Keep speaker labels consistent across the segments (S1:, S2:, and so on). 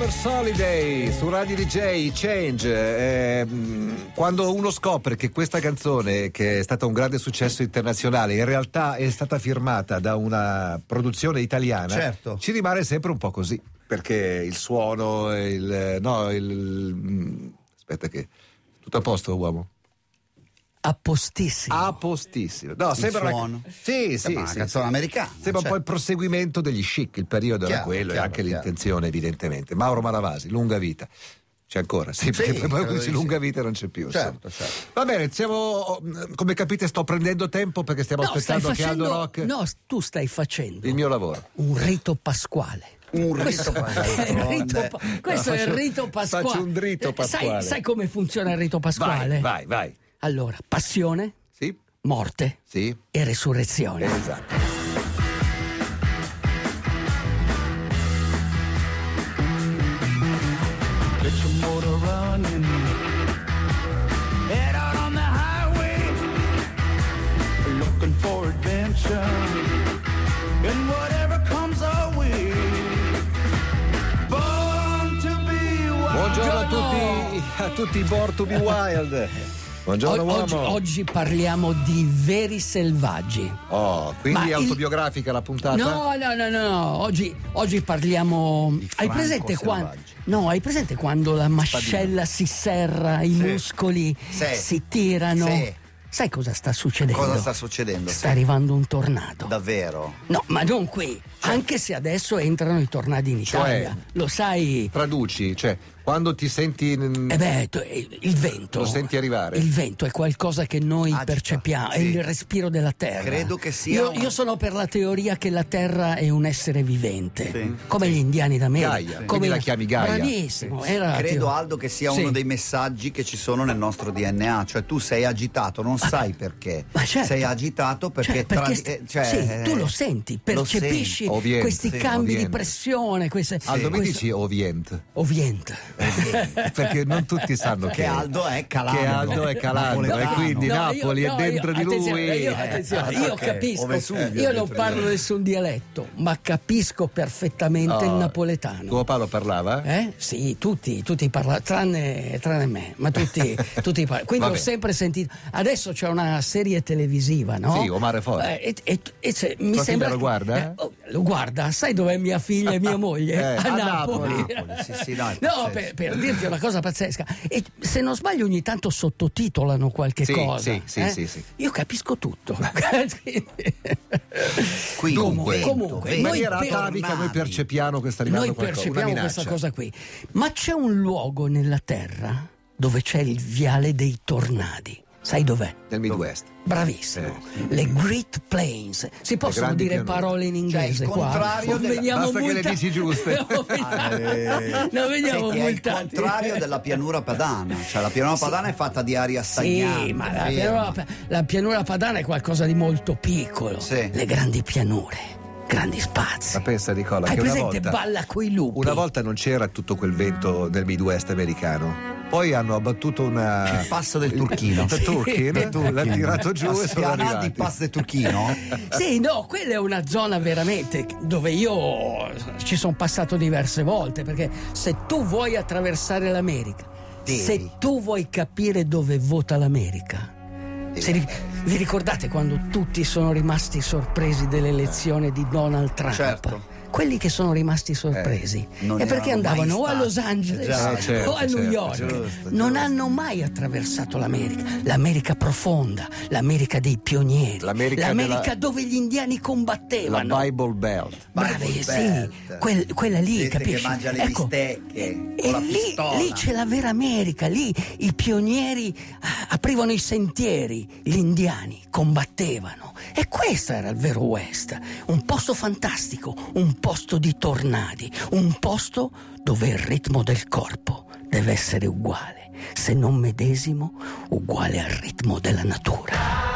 S1: Summer's Holiday su Radio DJ Change. Eh, quando uno scopre che questa canzone, che è stata un grande successo internazionale, in realtà è stata firmata da una produzione italiana,
S2: certo.
S1: ci rimane sempre un po' così. Perché il suono, il. No, il. Aspetta, che. Tutto a posto, uomo?
S3: A postissimo.
S1: A postissimo. No,
S2: il
S1: sembra
S2: suono.
S1: Una... Sì, sì,
S2: una
S1: sì,
S2: canzone
S1: sì.
S2: americana.
S1: Sembra
S2: certo.
S1: un po' il proseguimento degli chic, il periodo
S2: chiaro,
S1: era quello
S2: chiaro,
S1: e anche
S2: chiaro.
S1: l'intenzione, evidentemente. Mauro Malavasi, lunga vita. C'è ancora, sì, perché
S2: Sì,
S1: poi
S2: credo
S1: dici
S2: di
S1: lunga vita non c'è più.
S2: Certo, certo.
S1: Va bene, siamo, come capite sto prendendo tempo perché stiamo
S3: No,
S1: aspettando che
S3: facendo,
S1: Aldo Rock
S3: no, tu stai facendo
S1: il mio lavoro.
S3: un rito pasquale.
S2: Un rito
S3: Questo il rito, questo
S1: No,
S3: è il
S1: faccio-
S3: rito pasquale.
S1: faccio un rito
S3: Eh, sai-
S1: pasquale.
S3: Sai, come funziona il rito pasquale?
S1: Vai, vai, vai.
S3: Allora, passione,
S1: Sì,
S3: morte
S1: sì,
S3: e resurrezione.
S1: esatto.
S4: And whatever comes our way. Born to be wild.
S1: Buongiorno a tutti, a tutti Born to be Wild. Buongiorno
S3: O- oggi, oggi parliamo di veri selvaggi.
S1: Oh, quindi
S3: Ma
S1: è
S3: il-
S1: autobiografica la puntata?
S3: No, no, no, no, no. Oggi, oggi parliamo. Hai presente quando. No, hai presente quando la mascella si serra, i
S2: Sì.
S3: muscoli
S2: Sì.
S3: si tirano?
S2: Sì.
S3: Sai cosa sta succedendo?
S2: Cosa sta succedendo?
S3: Sta arrivando un tornado.
S2: Davvero?
S3: No, ma non qui. Anche se adesso entrano i tornadi in
S1: Cioè-
S3: Italia. Lo sai.
S1: Traduci, cioè, quando ti senti.
S3: Eh beh, eh, il vento.
S1: Lo senti arrivare?
S3: Il vento è qualcosa che noi
S2: Agita,
S3: percepiamo, è
S2: sì.
S3: il respiro della terra.
S2: Credo che sia
S3: Io,
S2: un-
S3: io sono per la teoria che la terra è un essere vivente,
S2: Sì.
S3: come gli indiani d'America.
S1: Gaia,
S3: Come
S1: quindi la chiami Gaia.
S3: Bravissimo.
S2: Credo. Aldo che sia
S3: Sì.
S2: uno dei messaggi che ci sono nel nostro DNA, cioè tu sei agitato, non sai perché.
S3: Ma certo.
S2: Sei agitato perché,
S3: Cioè, perché
S2: tra-
S3: st-
S2: eh, cioè,
S3: sì, tu lo senti,
S2: lo
S3: percepisci
S2: senti.
S1: Ovviamente,
S3: questi
S1: sì,
S3: cambi di
S1: ovviamente.
S3: pressione. Queste,
S1: Aldo mi dici Ovient?
S3: Ovviente.
S1: Perché non tutti sanno che,
S2: Che Aldo è calando.
S1: Che Aldo è calando e quindi
S3: No,
S1: Napoli
S3: io- no,
S1: è dentro
S3: io-
S1: di lui.
S3: Io,
S1: Eh,
S3: attenzione,
S2: eh,
S3: io
S2: ok.
S3: capisco.
S2: Vesuvio
S3: io non parlo
S2: lui.
S3: nessun dialetto, ma capisco perfettamente il
S1: Oh,
S3: napoletano.
S1: Tuo papà lo parlava?
S3: Eh? Sì, tutti, tutti parlano, tranne, tranne me, ma tutti, tutti parlano. Quindi
S1: Vabbè.
S3: ho sempre sentito. Adesso c'è una serie televisiva, no?
S1: Sì, Omar è forte.
S3: Eh, e, e- e mi
S1: Tua
S3: sembra che-
S1: guarda?
S3: eh, oh, guarda, sai dov'è mia figlia e mia moglie?
S1: Eh, a Napoli.
S2: Napoli, sì, sì, no, è
S3: No, per, per dirti una cosa pazzesca. E se non sbaglio, ogni tanto sottotitolano qualche
S1: Sì,
S3: cosa.
S1: sì, sì,
S3: eh?
S1: sì, sì.
S3: Io capisco tutto.
S2: Quindi,
S3: comunque,
S2: vento,
S1: in
S3: noi
S1: maniera atavica noi percepiamo che sta arrivando
S3: Noi
S1: qualcosa, una
S3: percepiamo questa cosa qui. Ma c'è un luogo nella Terra dove c'è il viale dei tornadi. Sai dov'è?
S1: Nel Midwest.
S3: Bravissimo. Le Great Plains. Si possono dire
S1: pianure.
S3: parole in inglese
S2: il
S3: qua?
S2: contrario
S3: Non
S2: della-
S1: Basta che le
S3: multa-
S1: dici giuste.
S3: Non veniamo-
S2: Eh,
S3: non veniamo
S2: senti, è il
S3: multati.
S2: contrario della pianura padana, cioè la pianura padana è fatta di aria stagnante.
S3: Sì, ma la pianura, la pianura padana è qualcosa di molto piccolo.
S2: Sì.
S3: Le grandi pianure, grandi spazi.
S1: Ma pensa Nicola
S3: Hai
S1: che una
S3: presente
S1: volta,
S3: Balla coi lupi?
S1: una volta non c'era tutto quel vento del Midwest americano. Poi hanno abbattuto una
S2: Il passo del turchino.
S1: Il turchino, l'ha tirato giù
S2: La
S1: e sono arrivati.
S2: di passo del turchino?
S3: Sì, no, quella è una zona veramente dove io ci sono passato diverse volte, perché se tu vuoi attraversare l'America,
S2: Devi.
S3: se tu vuoi capire dove vota l'America, se vi ricordate quando tutti sono rimasti sorpresi dell'elezione di Donald Trump?
S2: Certo.
S3: Quelli che sono rimasti sorpresi
S2: non
S3: è perché andavano o a. Los Angeles
S2: Già,
S1: Eh, certo,
S3: o a New
S1: certo,
S3: York.
S2: giusto,
S3: non
S2: giusto.
S3: hanno mai attraversato l'America, l'America profonda, l'America dei pionieri,
S1: L'America
S3: l'America
S1: della-
S3: dove gli indiani
S1: La
S3: combattevano.
S1: Bible Belt.
S3: Bravi, sì, quel- quella lì,
S2: Gente
S3: capisci?
S2: che mangia le
S3: Ecco,
S2: bistecche
S3: e
S2: la
S3: lì, lì c'è la vera America, lì i pionieri ah, aprivano i sentieri, gli indiani combattevano. E questo era il vero West, un posto fantastico, un posto di tornadi, un posto dove il ritmo del corpo deve essere uguale, se non medesimo, uguale al ritmo della natura.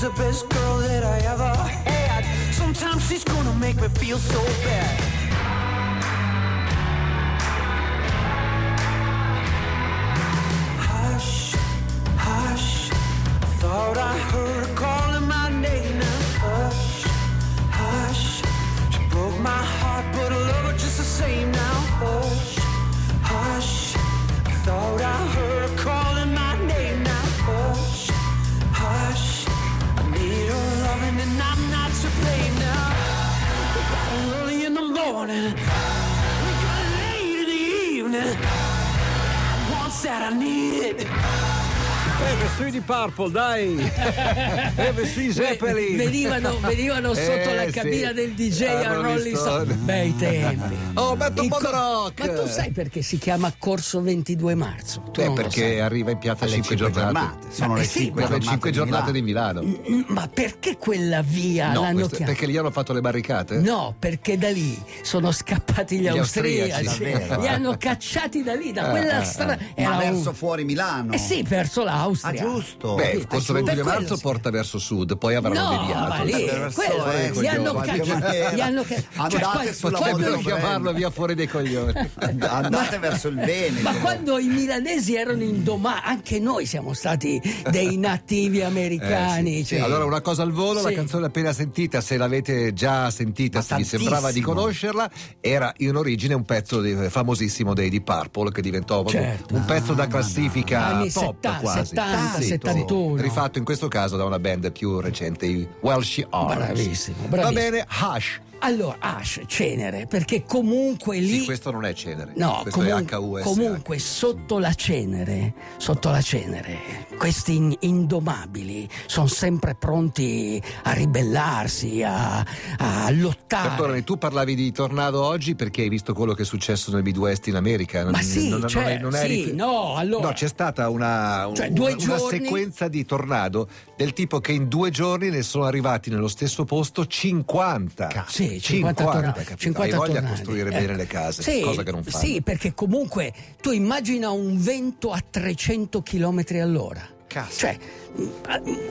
S4: The best girl that I ever had. Sometimes she's gonna make me feel so bad.
S1: Eh, vestiti di Purple, dai! eh, vestiti Zeppelin!
S3: Venivano, venivano sotto
S1: Eh,
S3: la
S1: sì.
S3: cabina del DJ a Rolling. Stone. Bei tempi.
S1: Oh, metto un
S3: Il
S1: po' di rock!
S3: Ma tu sai perché si chiama Corso 22 marzo? Tu
S1: Eh, perché
S3: sai.
S1: arriva in piazza
S2: alle
S1: 5
S2: cinque
S1: giornate.
S2: giornate. Sono
S3: Eh
S2: le
S3: sì,
S2: 5
S1: Per le
S2: giornate,
S1: 5 giornate di Milano.
S3: Mm, Ma perché quella via
S1: No,
S3: l'hanno chiamata?
S1: perché lì hanno fatto le barricate?
S3: No, perché da lì sono scappati gli,
S1: Gli
S3: austriaci,
S1: austriaci,
S3: li hanno cacciati da lì, da
S1: Ah,
S3: quella
S1: ah,
S3: strada.
S2: Ma verso fuori Milano?
S3: Eh sì, verso l'Austria.
S2: Ah, giusto.
S1: Beh, il corso
S3: per
S1: 22
S3: quello
S1: marzo porta verso sud, poi avranno
S3: No,
S1: deviato.
S3: ma lì, quello,
S2: eh,
S3: gli hanno cacciato. ca-
S2: Andate
S3: quando-
S1: Potrebbero chiamarlo via fuori dei coglioni.
S2: Andate verso il Veneto.
S3: Ma quando i milanesi erano indomati, anche noi siamo stati dei nativi americani.
S1: Eh, sì.
S3: cioè-
S1: Allora, una cosa al volo, la canzone appena sentita, se l'avete già sentita, se vi sembrava di conoscerla, era in origine un pezzo di- famosissimo dei di Purple che diventò
S3: Certo.
S1: un pezzo da classifica
S3: Anni
S1: pop
S3: 70,
S1: quasi.
S3: 70,
S1: Sì,
S3: 71.
S1: Rifatto in questo caso da una band più recente, i Welsh Arms.
S3: Bravissimo,
S1: Va
S3: bravissimo.
S1: bene, Hush.
S3: Allora, Ash, cenere, perché comunque lì.
S1: Sì, questo non è cenere.
S3: No, comun- comunque sotto la cenere, sotto la cenere, questi in- indomabili sono sempre pronti a ribellarsi, a, a lottare.
S1: Perdonami, tu parlavi di tornado oggi perché hai visto quello che è successo nel Midwest in America.
S3: Ma
S1: Non-
S3: sì,
S1: non- non
S3: cioè,
S1: è- non è
S3: sì,
S1: rifer-
S3: no, allora-
S1: No, c'è stata una, un-
S3: Cioè,
S1: una- una
S3: giorni-
S1: sequenza di tornado del tipo che in due giorni ne sono arrivati nello stesso posto 50.
S3: Sì, 50, tornati.
S1: capito?
S3: 50
S1: Hai voglia
S3: tornati.
S1: costruire
S3: Ecco.
S1: bene le case,
S3: Sì,
S1: cosa che non fanno.
S3: Sì, perché comunque tu immagina un vento a 300 km all'ora.
S2: Cazzo.
S3: Cioè,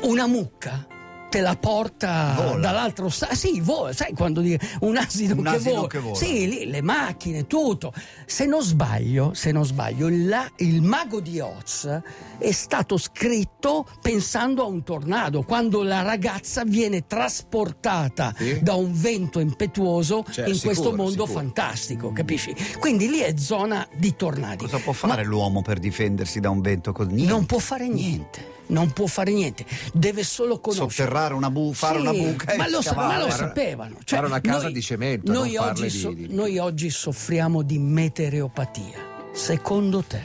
S3: una mucca te la porta
S2: Vola.
S3: dall'altro stato. Sì, vola, sai quando dire un asino,
S2: Un
S3: che,
S2: asino
S3: vola.
S2: che vola.
S3: Sì, lì, le macchine, tutto. Se non sbaglio, se non sbaglio, la- il mago di Oz è stato scritto pensando a un tornado, quando la ragazza viene trasportata
S1: Sì.
S3: da un vento impetuoso
S1: Cioè,
S3: in
S1: sicuro,
S3: questo mondo
S1: sicuro.
S3: fantastico, capisci? Quindi lì è zona di tornadi.
S2: Cosa può fare l'uomo per difendersi da un vento così?
S3: Non può fare niente, non può fare niente, deve solo conoscere.
S2: Sotterrare una bu- fare
S3: Sì,
S2: una buca e
S3: ma lo, ma lo sapevano. Cioè,
S1: fare una casa
S3: noi-
S1: di cemento,
S3: Noi, oggi,
S1: farle di-
S3: so-
S1: di-
S3: noi oggi soffriamo di meteoropatia. Secondo te,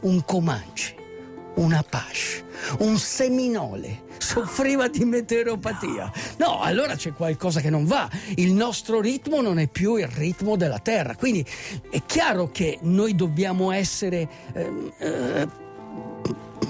S3: un Comanci, un Apache, un Seminole soffriva di meteoropatia? No, allora c'è qualcosa che non va. Il nostro ritmo non è più il ritmo della Terra. Quindi è chiaro che noi dobbiamo essere. ehm, eh,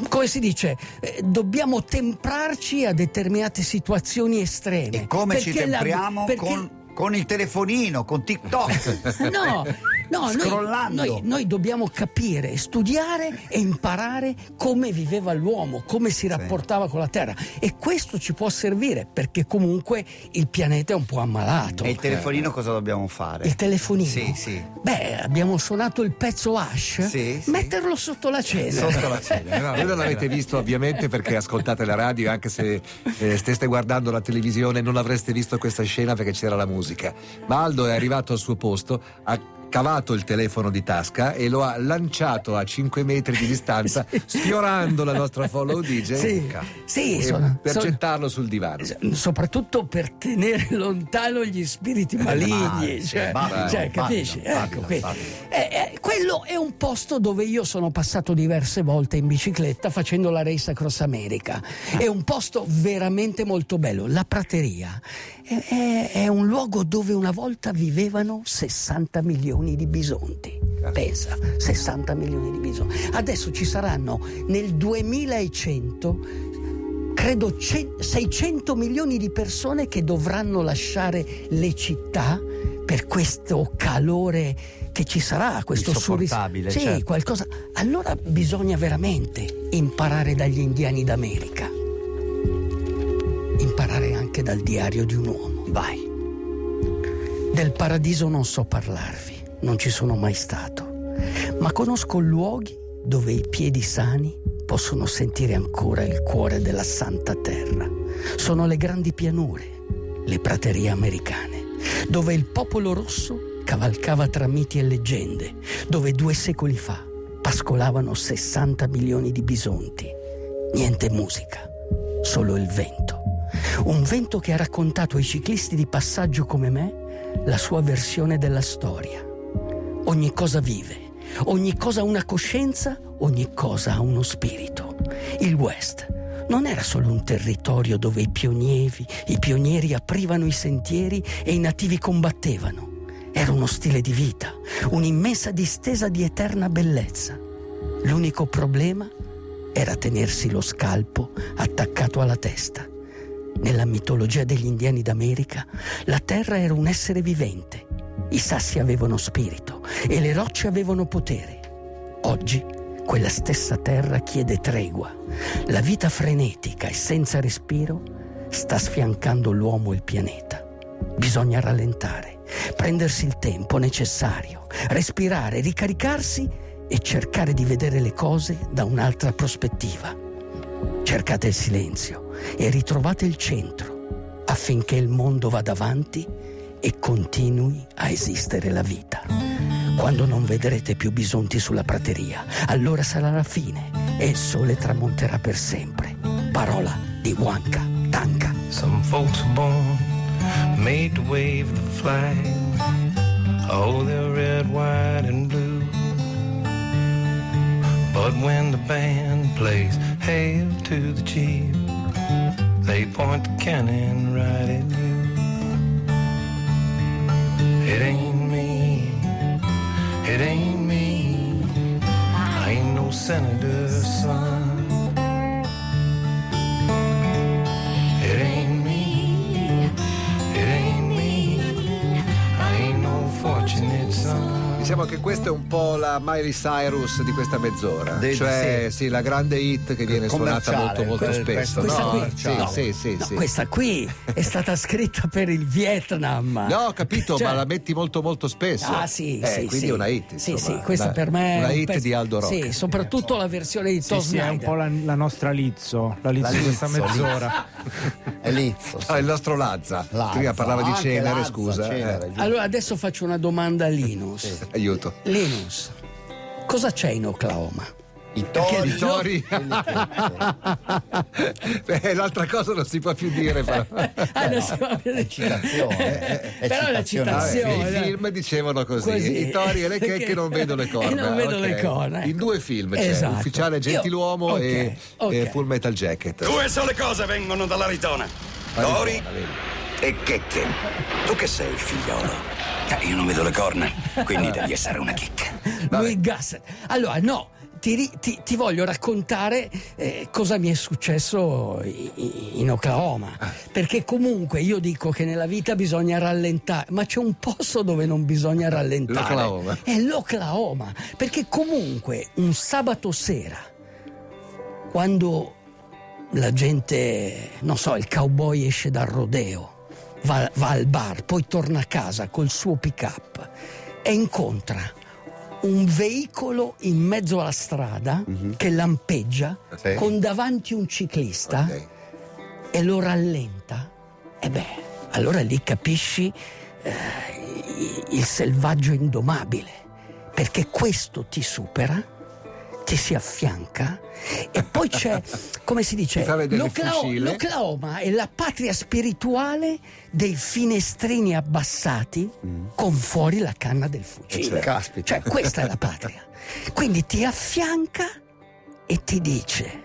S3: come si dice, eh, dobbiamo temprarci a determinate situazioni estreme.
S2: E come ci
S3: Perché la-
S2: tempriamo
S3: perché-
S2: con, con il telefonino, con TikTok.
S3: No, no noi,
S2: Scrollando.
S3: noi- noi dobbiamo capire, studiare e imparare come viveva l'uomo, come si rapportava con la Terra. E questo ci può servire perché comunque il pianeta è un po' ammalato.
S2: e il telefonino cosa dobbiamo fare?
S3: Il telefonino?
S2: Sì, sì.
S3: Beh, abbiamo suonato il pezzo hash.
S2: Sì, sì.
S3: Metterlo sotto la cena.
S2: Sotto la cena.
S1: Voi non l'avete visto ovviamente perché ascoltate la radio, anche se eh, steste guardando la televisione non avreste visto questa scena perché c'era la musica. Ma Aldo è arrivato al suo posto, ha cavato il telefono di tasca e lo ha lanciato a 5 metri di distanza, sfiorando la nostra follow DJ
S3: Sì, sì, sono-
S1: per
S3: sono-
S1: gettarlo sul divano.
S3: soprattutto per tenere lontano gli spiriti maligni,
S2: male, sì,
S3: cioè, cioè, capisci? Ecco.
S2: Babylon.
S3: Eh, eh, quello è un posto dove io sono passato diverse volte in bicicletta facendo la Race Across America. È un posto veramente molto bello. La prateria è, è- un luogo dove una volta vivevano 60 milioni di bisonti. Pensa, 60 milioni di bisonti. Adesso ci saranno nel 2100 credo ce- 600 milioni di persone che dovranno lasciare le città per questo calore che ci sarà, questo surris-
S2: Insopportabile,
S3: Sì,
S2: certo.
S3: qualcosa. Allora bisogna veramente imparare dagli indiani d'America. Dal diario di un uomo.
S2: Vai.
S3: Del paradiso non so parlarvi, non ci sono mai stato, ma conosco luoghi dove i piedi sani possono sentire ancora il cuore della santa terra. Sono le grandi pianure, le praterie americane, dove il popolo rosso cavalcava tra miti e leggende, dove due secoli fa pascolavano 60 milioni di bisonti. Niente musica, solo il vento. Un vento che ha raccontato ai ciclisti di passaggio come me la sua versione della storia. Ogni cosa vive, ogni cosa ha una coscienza, ogni cosa ha uno spirito. Il West non era solo un territorio dove i pionieri, i pionieri aprivano i sentieri e i nativi combattevano. Era uno stile di vita, un'immensa distesa di eterna bellezza. L'unico problema era tenersi lo scalpo attaccato alla testa. Nella mitologia degli indiani d'America, la terra era un essere vivente. I sassi avevano spirito e le rocce avevano potere. Oggi quella stessa terra chiede tregua. La vita frenetica e senza respiro sta sfiancando l'uomo e il pianeta. Bisogna rallentare, prendersi il tempo necessario, respirare, ricaricarsi e cercare di vedere le cose da un'altra prospettiva. Cercate il silenzio e ritrovate il centro affinché il mondo vada avanti e continui a esistere la vita. Quando non vedrete più bisonti sulla prateria, allora sarà la fine e il sole tramonterà per sempre. Parola di Wanka Tanka.
S5: Some folks born made to wave the flag. Oh, they're red, white, and blue. But when the band plays Hail to the Chief, they point the cannon right at you. It ain't me, it ain't me. I ain't no senator's son.
S1: Diciamo che questa è un po' la Miley Cyrus di questa mezz'ora.
S2: De-
S1: cioè, sì. la grande hit che viene suonata molto, molto
S2: quel-
S1: spesso.
S3: Questa
S1: no?
S3: qui,
S1: Sì,
S3: no,
S1: sì, sì,
S3: no,
S1: sì.
S3: questa qui è stata scritta per il Vietnam.
S1: No, ho capito,
S3: Cioè-
S1: ma la metti molto molto spesso.
S3: Ah sì,
S1: Eh,
S3: sì,
S1: quindi
S3: sì.
S1: è una hit.
S3: Sì,
S1: insomma.
S3: sì, questa
S1: Una-
S3: per me è
S1: Una
S3: un
S1: hit
S3: pezzo-
S1: di Aldo Rock.
S3: Sì, soprattutto la versione di
S6: Sì,
S3: Tom
S6: sì, è un
S3: Snyder.
S6: po' la, la nostra Lizzo, la Lizzo
S2: La
S6: di questa mezz'ora.
S2: È Lizzo. sì.
S1: Ah, il nostro Lazza.
S2: Lazza,
S1: Prima parlava di cenere,
S2: Lazza,
S1: scusa.
S2: cenere,
S1: eh.
S3: Allora adesso faccio una domanda a Linus.
S1: Aiuto.
S3: Linus, cosa c'è in Oklahoma?
S2: I tori.
S1: I tori. Eh, l'altra cosa non si può più dire. Però.
S3: Ah, non si va più-
S2: citazione, è- è
S3: Però la
S2: citazione.
S1: Vabbè,
S3: citazione.
S1: I film dicevano così,
S3: Così.
S1: i tori e le checche non vedono le corna.
S3: E non vedono le
S1: ok.
S3: corna, ecco.
S1: In due film c'è
S3: Esatto.
S1: Ufficiale Gentiluomo
S3: Io-
S1: e,
S3: ok, ok.
S1: e Full Metal Jacket.
S7: Due sole cose vengono dall'Arizona. Tori e checche. Tu che sei, figliolo? Eh, io non vedo le corna, quindi devi essere una chicca.
S3: Lui Gasset. Allora, no, ti, ti- ti voglio raccontare eh, cosa mi è successo in Oklahoma. Perché comunque io dico che nella vita bisogna rallentare, ma c'è un posto dove non bisogna rallentare.
S1: L'Oklahoma.
S3: È l'Oklahoma. Perché comunque un sabato sera, quando la gente, non so, il cowboy esce dal rodeo, va, va al bar, poi torna a casa col suo pick-up e incontra un veicolo in mezzo alla strada che lampeggia
S1: Sì.
S3: con davanti un ciclista
S1: Ok.
S3: e lo rallenta, e beh, allora lì capisci eh, il selvaggio indomabile, perché questo ti supera, ti si affianca e poi c'è, come si dice, l'Oklahoma, è la patria spirituale dei finestrini abbassati con fuori la canna del fucile.
S2: Caspita.
S3: Cioè, questa è la patria. Quindi ti affianca e ti dice,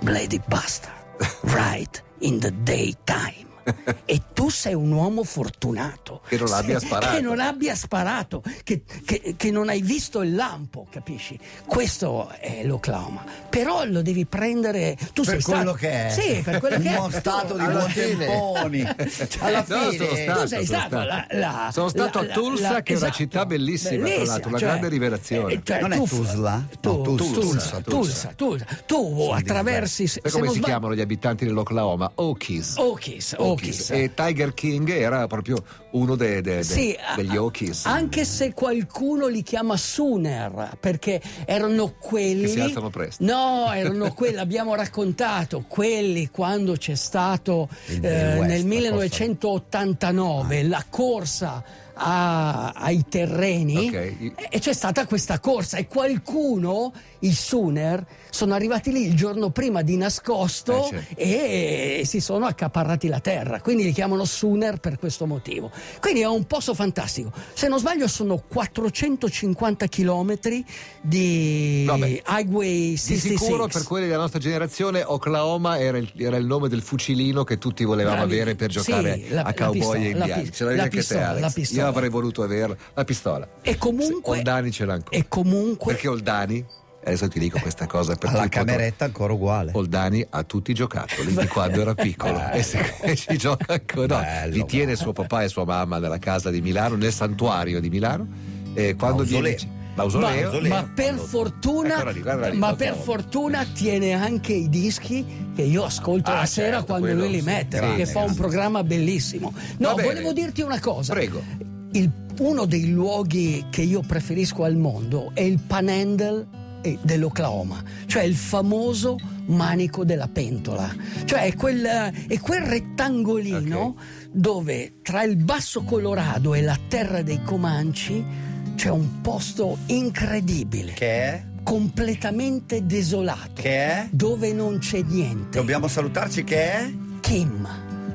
S3: Bloody Bastard, right in the daytime. E tu sei un uomo fortunato.
S1: Che non abbia sparato.
S3: Che non abbia sparato, che, che- che non hai visto il lampo, capisci? Questo è l'Oklahoma. Però lo devi prendere. Tu
S2: Per
S3: sei
S2: quello
S3: stato,
S2: che è.
S3: Sì, per quello che è.
S2: Uno stato di
S3: Alla
S2: buon
S3: fine-
S2: temponi. Alla
S1: No,
S2: fine.
S1: sono stato,
S3: tu sei
S1: sono
S3: stato, la- la-
S1: Sono stato
S3: la-
S1: a Tulsa,
S3: la-
S1: che è una
S3: esatto.
S1: città bellissima, tra l'altro, una grande rivelazione.
S3: cioè,
S2: Non è
S3: tu-
S2: Tuzla?
S3: Tu,
S2: No, Tulsa,
S3: Tulsa,
S2: Tulsa,
S3: Tulsa, Tulsa. Tu attraversi.
S1: Come si chiamano gli abitanti dell'Oklahoma? Okies.
S3: Okies,
S1: Okies. E Tiger King era proprio uno de- de- de-
S3: Sì,
S1: degli Okies.
S3: Anche se qualcuno li chiama Sooner, perché erano quelli.
S1: Che si alzano presto.
S3: No, erano quelli, abbiamo raccontato, quelli quando c'è stato eh,
S2: West,
S3: nel
S2: la
S3: 1989 la corsa a- ai terreni
S1: Ok.
S3: e- e c'è stata questa corsa e qualcuno, i Sooner, sono arrivati lì il giorno prima di nascosto
S1: Eh, certo.
S3: e si sono accaparrati la terra, quindi li chiamano Sooner per questo motivo. Quindi è un posto fantastico. Se non sbaglio sono 450 chilometri di
S1: Vabbè.
S3: Highway
S1: Di
S3: 66.
S1: sicuro per quelli della nostra generazione Oklahoma era il, era il nome del fucilino che tutti volevamo
S3: Bravi.
S1: avere per giocare
S3: Sì, la-
S1: a cowboy e indiani. Ce l'avevi
S3: la
S1: anche
S3: pistola,
S1: te Alex.
S3: la pistola.
S1: Io avrei voluto averla. La pistola.
S3: E comunque-
S1: Oldani ce l'ha ancora.
S3: E comunque
S1: Perché Oldani, adesso ti dico questa cosa per potrò-
S2: cameretta ancora uguale.
S1: Oldani ha tutti i giocattoli di quando era piccolo e se ci gioca ancora. No, li tiene suo papà e sua mamma nella casa di Milano, nel santuario di Milano. E quando
S2: Mausoleo.
S1: viene
S3: Ma,
S1: mausoleo,
S3: ma per fortuna,
S1: lì, lì,
S3: ma per fortuna tiene anche i dischi che io ascolto
S1: Ah,
S3: la sera
S1: certo,
S3: quando
S1: quello
S3: lui li mette,
S1: Sì,
S3: perché fa un programma bellissimo. No, volevo dirti una cosa.
S1: Prego.
S3: Il- uno dei luoghi che io preferisco al mondo è il Panhandle eh, dell'Oklahoma, cioè il famoso manico della pentola, cioè è quel, è quel rettangolino dove tra il basso Colorado e la terra dei Comanci c'è un posto incredibile,
S2: Che è?
S3: completamente desolato,
S2: Che è?
S3: dove non c'è niente.
S2: Dobbiamo salutarci che è?
S3: Kim,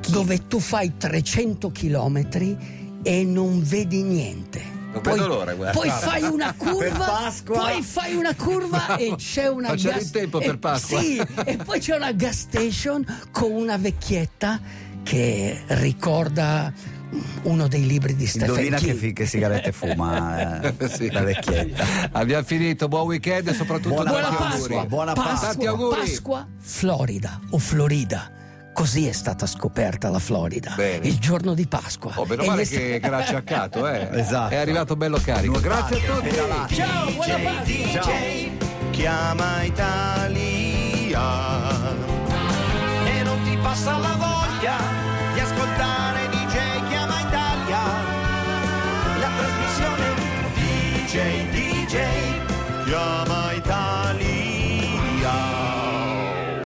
S3: dove tu fai 300 chilometri e non vedi niente.
S1: Non vedo l'ora, guarda.
S3: Poi fai una curva,
S2: Per Pasqua.
S3: poi fai una curva e c'è una
S1: Facciamo
S3: gas
S1: in tempo per
S3: e-
S1: Pasqua.
S3: Sì, e poi c'è una gas station con una vecchietta che ricorda uno dei libri di Stephen
S2: Indovina che, fi- che sigarette fuma eh,
S1: Sì.
S2: la vecchietta.
S1: Abbiamo finito, buon weekend e soprattutto
S2: Buona
S3: Buona Pasqua,
S1: auguri.
S2: buona
S3: Pasqua. Pasqua, Florida o Florida. Così è stata scoperta la Florida
S1: Bene.
S3: il giorno di Pasqua.
S1: Oh, meno male che, st- che l'ha acciaccato, eh.
S2: esatto.
S1: È arrivato bello carico. No, grazie a tutti.
S2: DJ,
S3: Ciao, buona DJ, Ciao.
S5: DJ, chiama Italia. E non ti passa la voglia
S7: di ascoltare DJ chiama Italia. La trasmissione DJ DJ chiama Italia.